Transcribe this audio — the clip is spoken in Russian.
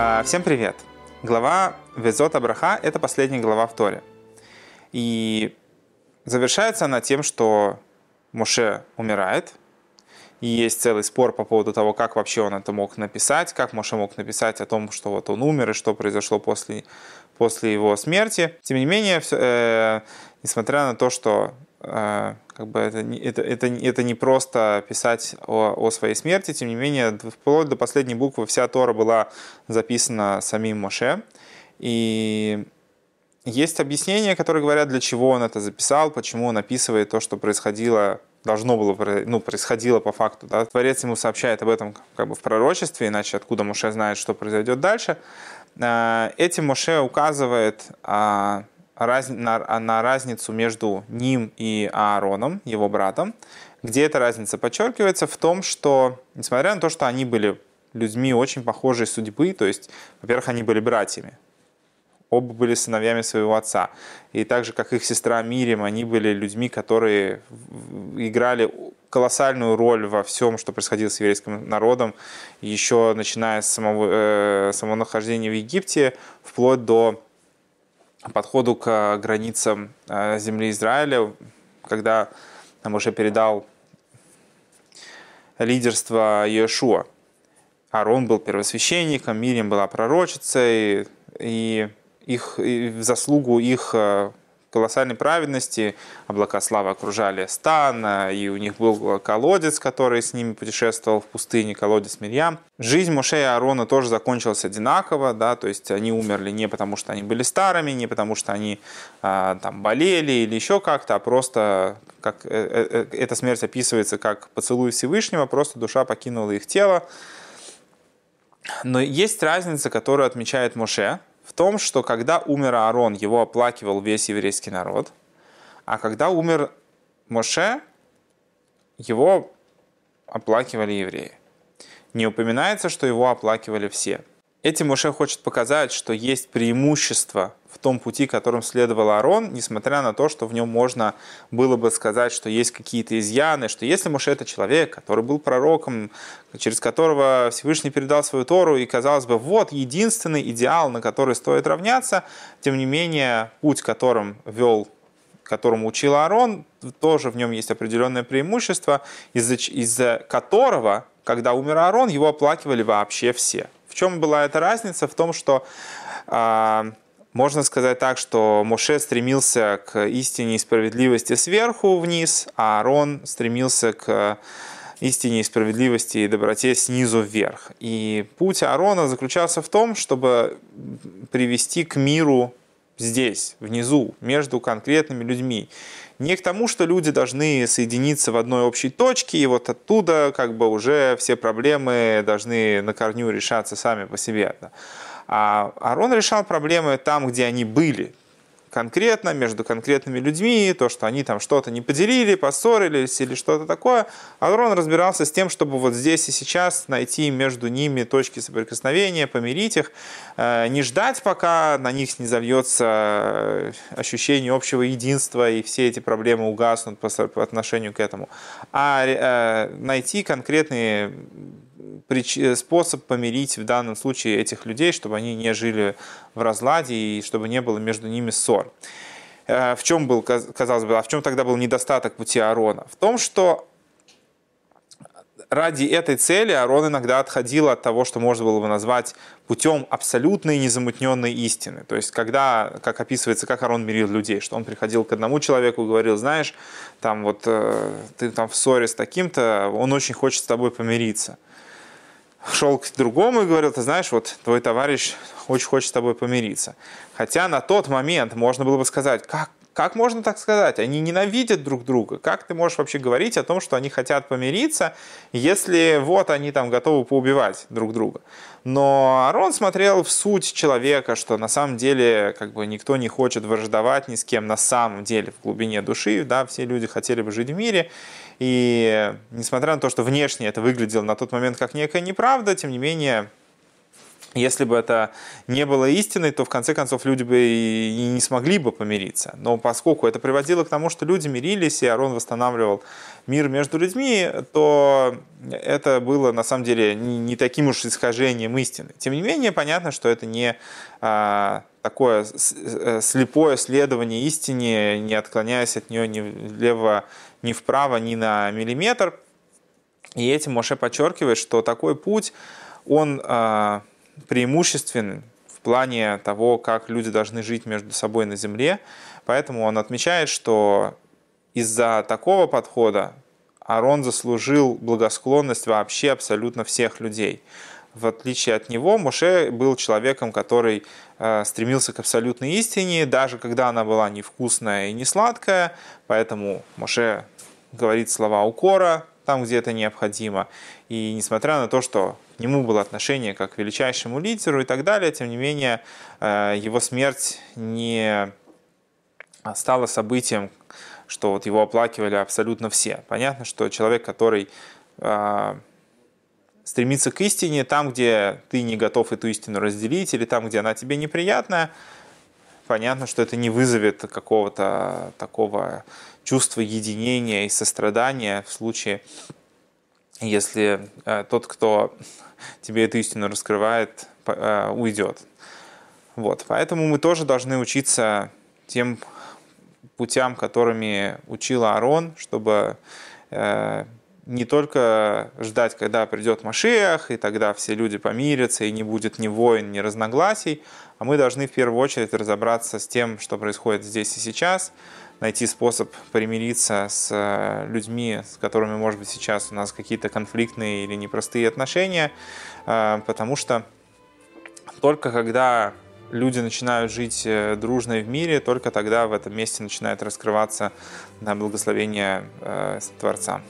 А, всем привет! Глава Везот Абраха – это последняя глава в Торе. И завершается она тем, что Моше умирает, и есть целый спор по поводу того, как вообще он это мог написать, как Моше мог написать о том, что вот он умер и что произошло после, после его смерти. Тем не менее, все, э, несмотря на то, что как бы это, это, это, это не просто писать о, о своей смерти, тем не менее, вплоть до последней буквы вся Тора была записана самим Моше. И есть объяснения, которые говорят, для чего он это записал, почему он описывает то, что происходило должно было, ну, происходило по факту. Да? Творец ему сообщает об этом как бы в пророчестве, иначе откуда Моше знает, что произойдет дальше. А, этим Моше указывает а, на, на разницу между ним и Аароном, его братом, где эта разница подчеркивается в том, что, несмотря на то, что они были людьми очень похожей судьбы, то есть, во-первых, они были братьями, оба были сыновьями своего отца. И так же, как их сестра Мирим, они были людьми, которые играли колоссальную роль во всем, что происходило с еврейским народом, еще начиная с самого, э, самого нахождения в Египте, вплоть до подходу к границам э, земли Израиля, когда нам уже передал лидерство Иешуа. Арон был первосвященником, Мирим была пророчицей, и их, в заслугу их э, колоссальной праведности облака славы окружали стан, э, и у них был колодец, который с ними путешествовал в пустыне, колодец Мирьям. Жизнь Моше и Аарона тоже закончилась одинаково, да, то есть они умерли не потому, что они были старыми, не потому, что они а, там болели или еще как-то, а просто как эта смерть описывается как поцелуй Всевышнего, просто душа покинула их тело. Но есть разница, которую отмечает Моше, в том, что когда умер Аарон, его оплакивал весь еврейский народ, а когда умер Моше, его оплакивали евреи. Не упоминается, что его оплакивали все. Этим Моше хочет показать, что есть преимущество в том пути, которым следовал Аарон, несмотря на то, что в нем можно было бы сказать, что есть какие-то изъяны, что если Моше это человек, который был пророком, через которого Всевышний передал свою Тору, и казалось бы, вот единственный идеал, на который стоит равняться, тем не менее, путь, которым вел которому учил Аарон, тоже в нем есть определенное преимущество, из-за из которого, когда умер Аарон, его оплакивали вообще все. Чем была эта разница? В том, что а, можно сказать так, что Моше стремился к истине и справедливости сверху вниз, а Аарон стремился к истине и справедливости и доброте снизу вверх. И путь Аарона заключался в том, чтобы привести к миру здесь, внизу, между конкретными людьми. Не к тому, что люди должны соединиться в одной общей точке, и вот оттуда как бы уже все проблемы должны на корню решаться сами по себе. А Арон решал проблемы там, где они были, конкретно, между конкретными людьми, то, что они там что-то не поделили, поссорились или что-то такое. Арон разбирался с тем, чтобы вот здесь и сейчас найти между ними точки соприкосновения, помирить их, э, не ждать, пока на них не зальется э, ощущение общего единства и все эти проблемы угаснут по отношению к этому, а э, найти конкретные способ помирить в данном случае этих людей, чтобы они не жили в разладе и чтобы не было между ними ссор. Э, в чем был, казалось бы, а в чем тогда был недостаток пути Аарона? В том, что ради этой цели Аарон иногда отходил от того, что можно было бы назвать путем абсолютной незамутненной истины. То есть, когда, как описывается, как Аарон мирил людей, что он приходил к одному человеку и говорил, знаешь, там вот э, ты там в ссоре с таким-то, он очень хочет с тобой помириться шел к другому и говорил, ты знаешь, вот твой товарищ очень хочет с тобой помириться. Хотя на тот момент можно было бы сказать, как, как можно так сказать? Они ненавидят друг друга. Как ты можешь вообще говорить о том, что они хотят помириться, если вот они там готовы поубивать друг друга? Но Арон смотрел в суть человека, что на самом деле как бы никто не хочет враждовать ни с кем на самом деле в глубине души. Да, все люди хотели бы жить в мире. И несмотря на то, что внешне это выглядело на тот момент как некая неправда, тем не менее если бы это не было истиной, то в конце концов люди бы и не смогли бы помириться. Но поскольку это приводило к тому, что люди мирились, и Арон восстанавливал мир между людьми, то это было на самом деле не таким уж искажением истины. Тем не менее, понятно, что это не а, такое э, слепое следование истине, не отклоняясь от нее ни влево, ни вправо, ни на миллиметр. И этим Моше подчеркивает, что такой путь, он а, преимуществен в плане того, как люди должны жить между собой на земле. Поэтому он отмечает, что из-за такого подхода Арон заслужил благосклонность вообще абсолютно всех людей. В отличие от него, Моше был человеком, который э, стремился к абсолютной истине, даже когда она была невкусная и не сладкая. Поэтому Моше говорит слова укора там, где это необходимо. И несмотря на то, что к нему было отношение как к величайшему лидеру и так далее, тем не менее э, его смерть не стала событием, что вот его оплакивали абсолютно все. Понятно, что человек, который э, стремится к истине там, где ты не готов эту истину разделить, или там, где она тебе неприятная, понятно, что это не вызовет какого-то такого чувства единения и сострадания в случае, если э, тот, кто тебе эту истину раскрывает, э, уйдет. Вот. Поэтому мы тоже должны учиться тем путям, которыми учил Аарон, чтобы э, не только ждать, когда придет Машиах, и тогда все люди помирятся, и не будет ни войн, ни разногласий, а мы должны в первую очередь разобраться с тем, что происходит здесь и сейчас, найти способ примириться с э, людьми, с которыми, может быть, сейчас у нас какие-то конфликтные или непростые отношения, э, потому что только когда люди начинают жить э, дружно в мире, только тогда в этом месте начинает раскрываться благословение Творца.